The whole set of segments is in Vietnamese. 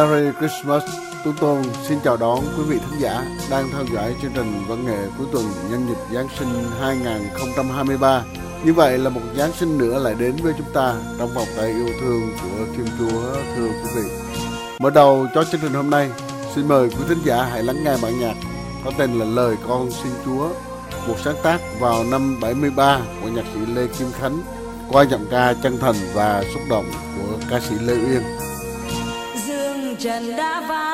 Merry Christmas Tuấn Tôn xin chào đón quý vị khán giả đang theo dõi chương trình văn nghệ cuối tuần nhân dịp Giáng sinh 2023. Như vậy là một Giáng sinh nữa lại đến với chúng ta trong vòng tay yêu thương của Thiên Chúa thưa quý vị. Mở đầu cho chương trình hôm nay, xin mời quý thính giả hãy lắng nghe bản nhạc có tên là Lời Con Xin Chúa, một sáng tác vào năm 73 của nhạc sĩ Lê Kim Khánh qua giọng ca chân thành và xúc động của ca sĩ Lê Uyên. janda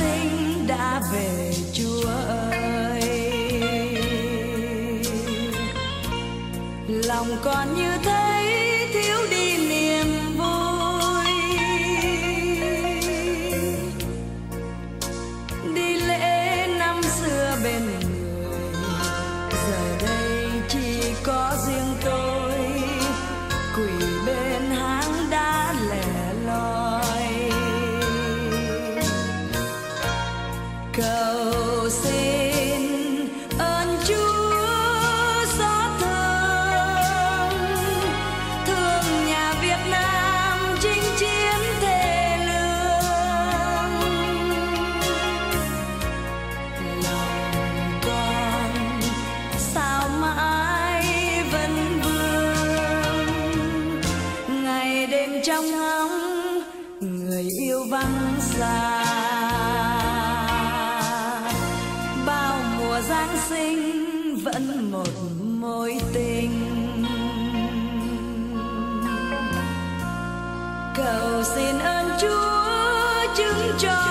sinh đã về chúa ơi lòng còn như thế. Chúa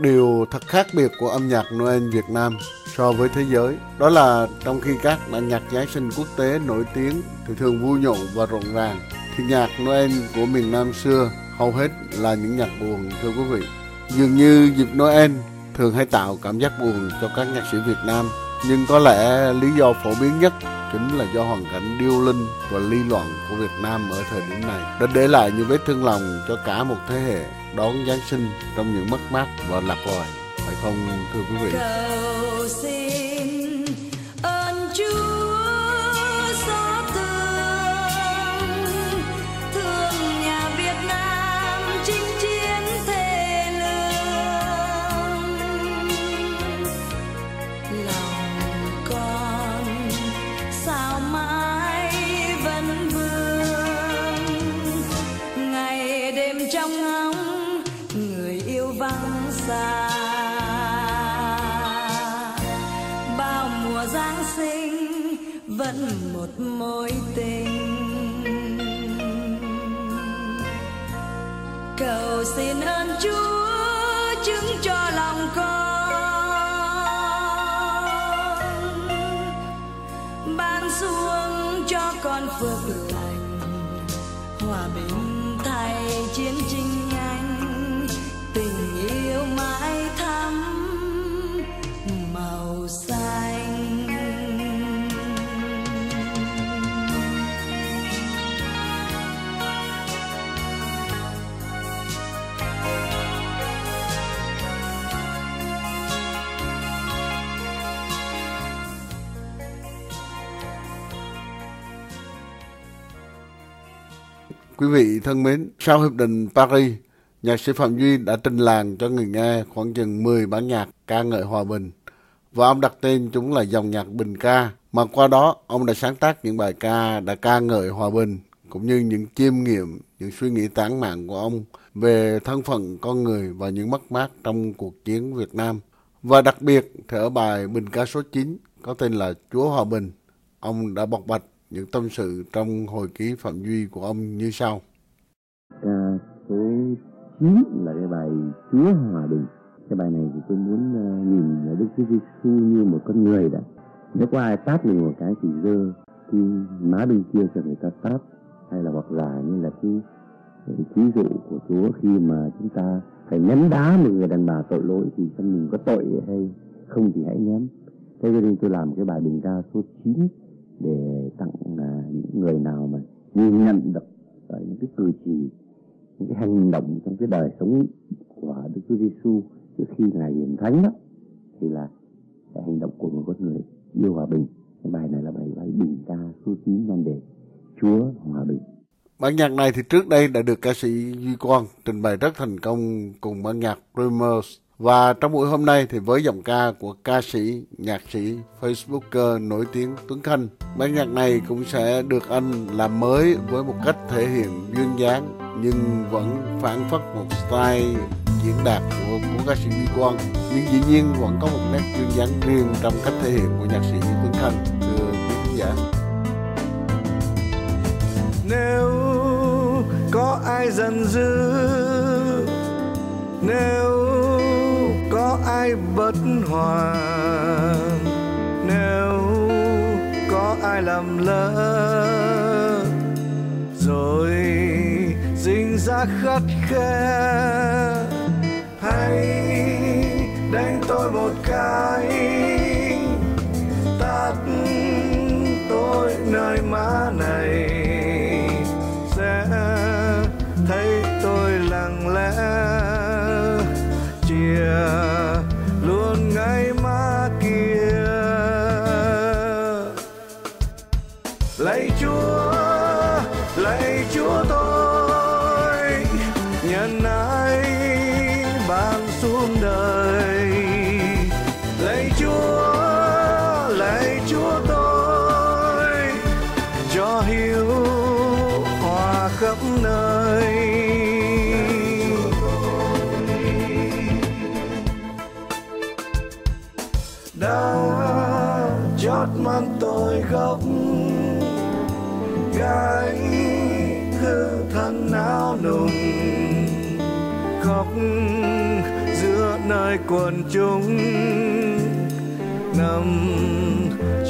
điều thật khác biệt của âm nhạc Noel Việt Nam so với thế giới đó là trong khi các bản nhạc Giáng sinh quốc tế nổi tiếng thì thường vui nhộn và rộn ràng, thì nhạc Noel của miền Nam xưa hầu hết là những nhạc buồn, thưa quý vị. Dường như dịp Noel thường hay tạo cảm giác buồn cho các nhạc sĩ Việt Nam, nhưng có lẽ lý do phổ biến nhất chính là do hoàn cảnh điêu linh và ly loạn của Việt Nam ở thời điểm này, đã để lại những vết thương lòng cho cả một thế hệ đón Giáng sinh trong những mất mát và lạc loài, phải không, thưa quý vị? Cầu giáng sinh vẫn một mối tình. Cầu xin ơn chúa chứng cho lòng con Quý vị thân mến, sau Hiệp định Paris, nhạc sĩ Phạm Duy đã trình làng cho người nghe khoảng chừng 10 bản nhạc ca ngợi hòa bình. Và ông đặt tên chúng là dòng nhạc bình ca, mà qua đó ông đã sáng tác những bài ca đã ca ngợi hòa bình, cũng như những chiêm nghiệm, những suy nghĩ tán mạng của ông về thân phận con người và những mất mát trong cuộc chiến Việt Nam. Và đặc biệt thì ở bài bình ca số 9 có tên là Chúa Hòa Bình, ông đã bộc bạch những tâm sự trong hồi ký Phạm Duy của ông như sau. Ca số 9 là cái bài Chúa Hòa Bình. Cái bài này thì tôi muốn uh, nhìn là Đức Chúa Giêsu như một con người đã. Nếu có ai tát mình một cái thì dơ cái má bên kia cho người ta tát hay là hoặc là như là cái, cái ví dụ của Chúa khi mà chúng ta phải ném đá một người đàn bà tội lỗi thì thân mình có tội hay không thì hãy ném thế cho nên tôi làm cái bài bình ca số 9 để tặng à, những người nào mà nhìn nhận được à, những cái cử chỉ, những cái hành động trong cái đời sống của Đức Chúa Giêsu trước khi ngài hiển thánh đó, thì là cái hành động của một con người yêu hòa bình cái bài này là bài bài bình ca số 9 nhan đề, Chúa hòa bình Bản nhạc này thì trước đây đã được ca sĩ Duy Quang trình bày rất thành công cùng bản nhạc Dreamers. Và trong buổi hôm nay thì với giọng ca của ca sĩ, nhạc sĩ, Facebooker nổi tiếng Tuấn Khanh, bản nhạc này cũng sẽ được anh làm mới với một cách thể hiện duyên dáng nhưng vẫn phản phất một style diễn đạt của, của ca sĩ Duy Quang. Nhưng dĩ nhiên vẫn có một nét duyên dáng riêng trong cách thể hiện của nhạc sĩ Tuấn Khanh. Thưa quý khán giả. Nếu có ai giận dữ nếu mãi bất hòa nếu có ai làm lỡ rồi dính ra khắt khe, hãy đánh tôi một cái. Tát tôi nơi má này khóc gái hư thân áo nùng khóc giữa nơi quần chúng. Nằm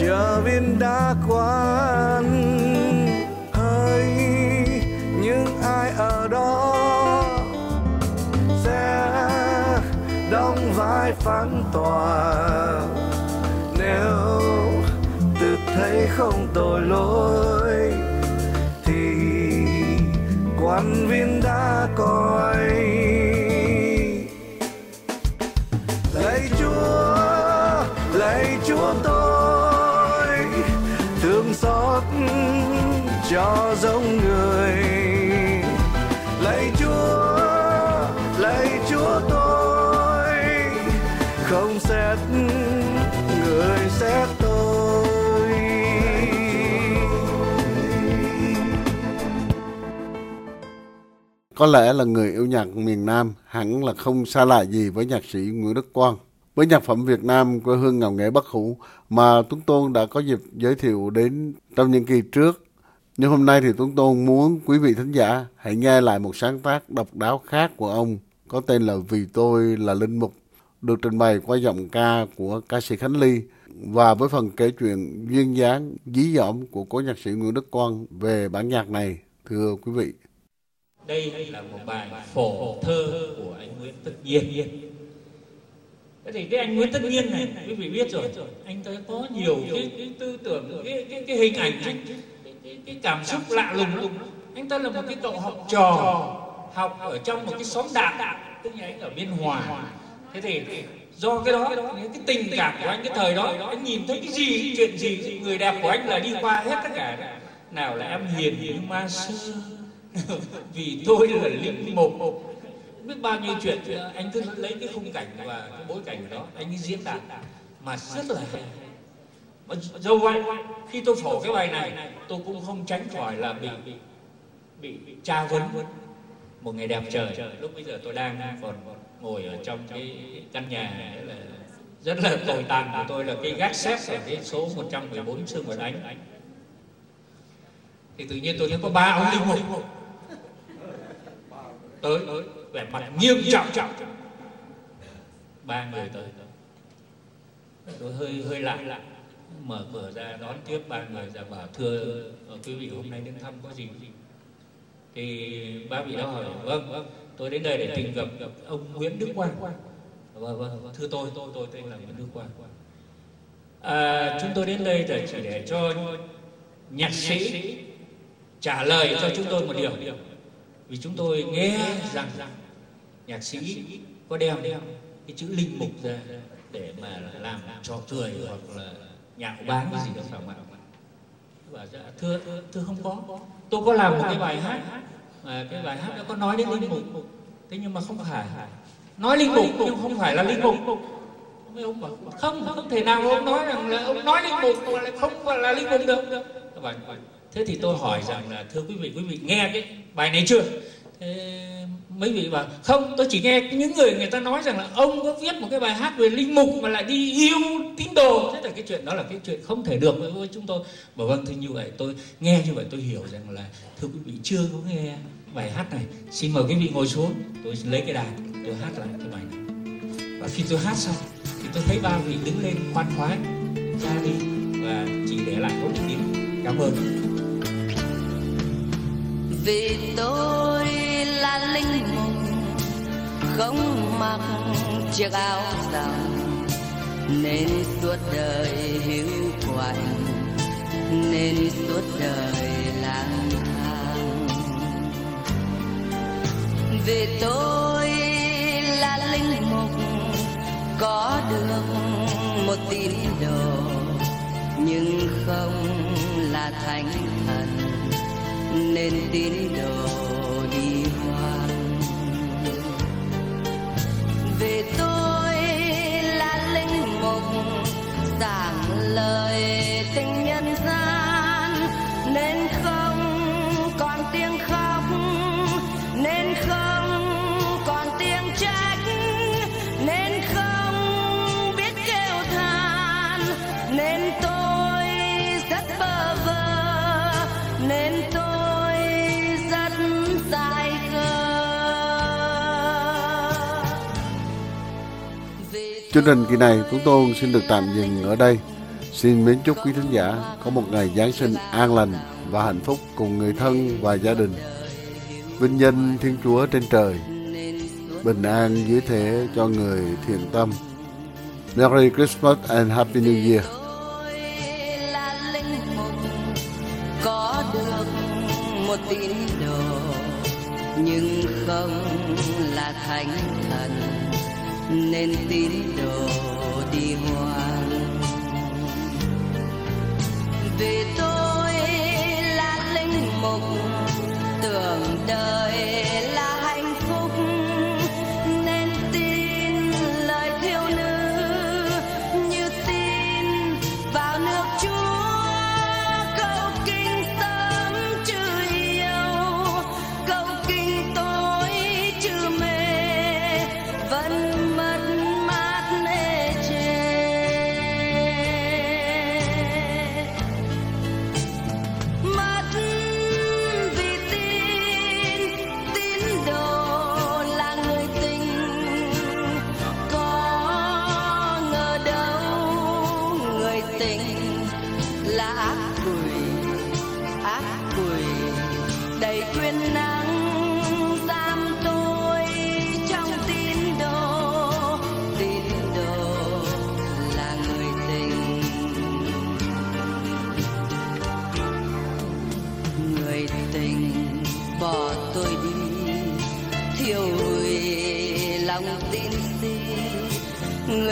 chờ viên đá quán hỡi những ai ở đó sẽ đóng vai phán không tội lỗi. Thì quan viên đã coi. Lạy chúa lạy chúa tôi, thương xót cho giống người. Có lẽ là người yêu nhạc miền Nam hẳn là không xa lạ gì với nhạc sĩ Nguyễn Đức Quang. Với nhạc phẩm Việt Nam quê hương ngào nghệ bất hủ mà Tuấn Tôn đã có dịp giới thiệu đến trong những kỳ trước. Nhưng hôm nay thì Tuấn Tôn muốn quý vị thính giả hãy nghe lại một sáng tác độc đáo khác của ông có tên là Vì tôi là Linh Mục được trình bày qua giọng ca của ca sĩ Khánh Ly và với phần kể chuyện duyên dáng, dí dỏm của cố nhạc sĩ Nguyễn Đức Quang về bản nhạc này. Thưa quý vị đây là một bài phổ thơ của anh Nguyễn Tất Nhiên. Thế thì cái anh Nguyễn Tất Nhiên này quý vị biết rồi anh ta có nhiều cái, cái tư tưởng cái, cái, cái hình ảnh cái, cái, cái, cảm xúc lạ lùng lùng anh ta là một cái cậu học trò học ở trong một cái xóm đạm tức là anh ở biên hòa. Thế thì do cái đó những cái tình cảm của anh cái thời đó anh nhìn thấy cái gì chuyện gì người đẹp của anh là đi qua hết tất cả. Nào là em hiền như ma xưa. vì tôi là linh mục biết bao nhiêu chuyện anh cứ lấy cái khung cảnh và cái bối cảnh đó anh diễn đạt mà rất là hay. Dầu vậy khi tôi phổ cái bài này tôi cũng không tránh khỏi là bị bị, tra vấn một ngày đẹp trời. Lúc bây giờ tôi đang còn ngồi ở trong cái căn nhà là rất là tồi tàn của tôi là cái gác xếp ở cái số 114 Sương Vật Ánh. Thì tự nhiên tôi thấy có ba ông linh mục tới về mặt nghiêm trọng. Trọng ba người tới. Tôi hơi hơi lạ. Lạ mở cửa ra đón tiếp ba người ra bảo thưa ờ, quý vị hôm nay đến thăm có gì? Thì ba vị đó hỏi vâng vâng tôi đến đây để tìm gặp gặp ông Nguyễn Đức Quang. Vâng, vâng vâng thưa tôi tôi tôi tên là Nguyễn Đức Quang. À, chúng tôi đến đây để chỉ để cho nhạc sĩ trả lời cho chúng tôi một điều vì chúng tôi nghe rằng nhạc sĩ có đem cái chữ linh mục ra để mà làm trò cười hoặc là nhạo báng cái gì đó phải không ạ? Và dạ, thưa thưa không có. Tôi có làm một cái bài hát mà cái bài hát đó có nói đến linh mục. Thế nhưng mà không phải. Nói linh mục nhưng không phải là linh mục. Ông bảo không không thể nào ông nói rằng là ông nói linh mục mà lại không phải là linh mục được. Và thế thì tôi hỏi rằng là, thưa quý vị quý vị nghe cái bài này chưa? Thế mấy vị bảo, không, tôi chỉ nghe những người người ta nói rằng là ông có viết một cái bài hát về linh mục mà lại đi yêu tín đồ. Thế là cái chuyện đó là cái chuyện không thể được với chúng tôi. Bảo vâng thì như vậy, tôi nghe như vậy, tôi hiểu rằng là, thưa quý vị, chưa có nghe bài hát này. Xin mời quý vị ngồi xuống, tôi lấy cái đàn tôi hát lại cái bài này. Và khi tôi hát xong, thì tôi thấy ba vị đứng lên khoan khoái, ra đi và chỉ để lại có một tiếng. Cảm ơn vì tôi là linh mục không mặc chiếc áo rằng nên suốt đời hiu quạnh, nên suốt đời lang thang. Vì tôi là linh mục có được một tín đồ, nhưng không là thánh thần nên tín đồ đi hoang. Về tôi là linh mục giảng lời Chương trình kỳ này chúng tôi xin được tạm dừng ở đây. Xin mến chúc quý thính giả có một ngày Giáng sinh an lành và hạnh phúc cùng người thân và gia đình. Vinh danh Thiên Chúa trên trời, bình an dưới thế cho người thiện tâm. Merry Christmas and Happy New Year. có được một tín đồ nhưng không là thánh nên tín đồ đi hoang vì tôi là linh mục tưởng đời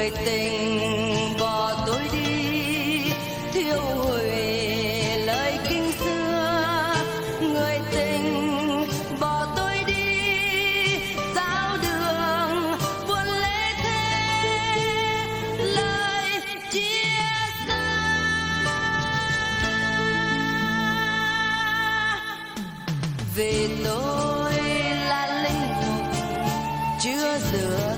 người tình bỏ tôi đi, thiêu hủy lời kinh xưa. Người tình bỏ tôi đi giao đường buồn lễ thế lời chia xa. Vì tôi là linh mục, chưa rửa